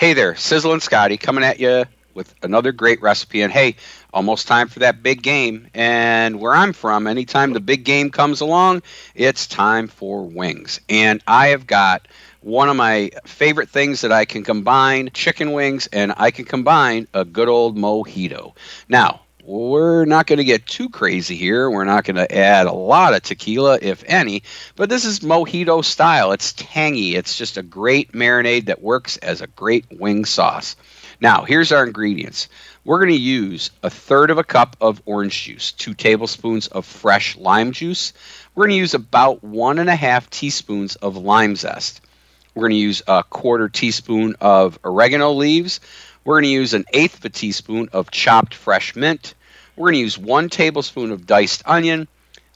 Hey there, Sizzlin Scotty coming at you with another great recipe. And hey, almost time for that big game. And where I'm from, anytime the big game comes along, it's time for wings. And I have got one of my favorite things that I can combine chicken wings and I can combine a good old mojito. Now, we're not going to get too crazy here. We're not going to add a lot of tequila, if any, but this is mojito style. It's tangy. It's just a great marinade that works as a great wing sauce. Now, here's our ingredients. We're going to use a third of a cup of orange juice, two tablespoons of fresh lime juice. We're going to use about one and a half teaspoons of lime zest. We're going to use a quarter teaspoon of oregano leaves. We're going to use an eighth of a teaspoon of chopped fresh mint. We're going to use one tablespoon of diced onion,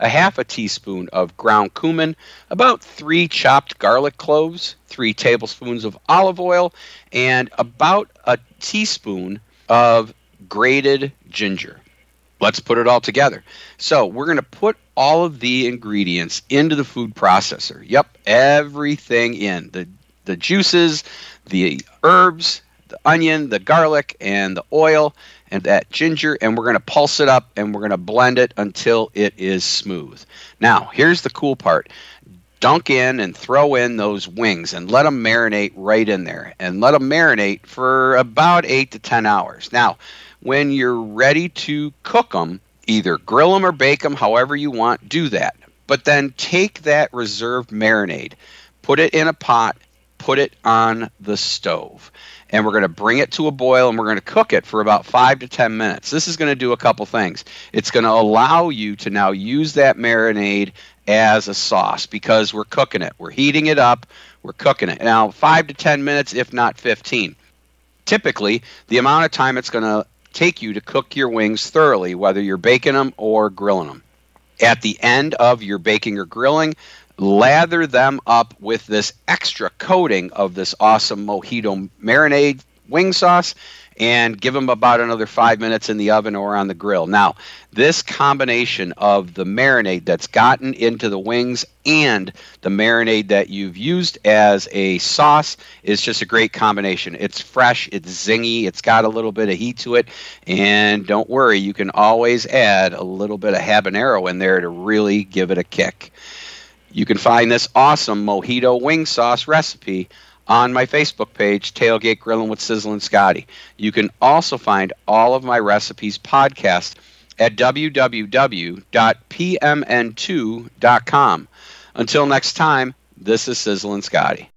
a half a teaspoon of ground cumin, about three chopped garlic cloves, three tablespoons of olive oil, and about a teaspoon of grated ginger. Let's put it all together. So, we're going to put all of the ingredients into the food processor. Yep, everything in the the juices, the herbs, the onion, the garlic, and the oil and that ginger, and we're going to pulse it up and we're going to blend it until it is smooth. Now, here's the cool part dunk in and throw in those wings and let them marinate right in there and let them marinate for about eight to 10 hours. Now, when you're ready to cook them, either grill them or bake them, however you want, do that. But then take that reserved marinade, put it in a pot, put it on the stove and we're going to bring it to a boil and we're going to cook it for about five to ten minutes. This is going to do a couple things. It's going to allow you to now use that marinade as a sauce because we're cooking it. We're heating it up. We're cooking it. Now, five to ten minutes, if not 15. Typically, the amount of time it's going to take you to cook your wings thoroughly, whether you're baking them or grilling them. At the end of your baking or grilling, lather them up with this extra coating of this awesome mojito marinade wing sauce and give them about another five minutes in the oven or on the grill. Now, this combination of the marinade that's gotten into the wings and the marinade that you've used as a sauce is just a great combination. It's fresh, it's zingy, it's got a little bit of heat to it, and don't worry, you can always add a little bit of habanero in there to really give it a kick. You can find this awesome mojito wing sauce recipe on my Facebook page, Tailgate Grilling with Sizzlin Scotty. You can also find all of my recipes podcast at www.pmn2.com. Until next time, this is Sizzlin Scotty.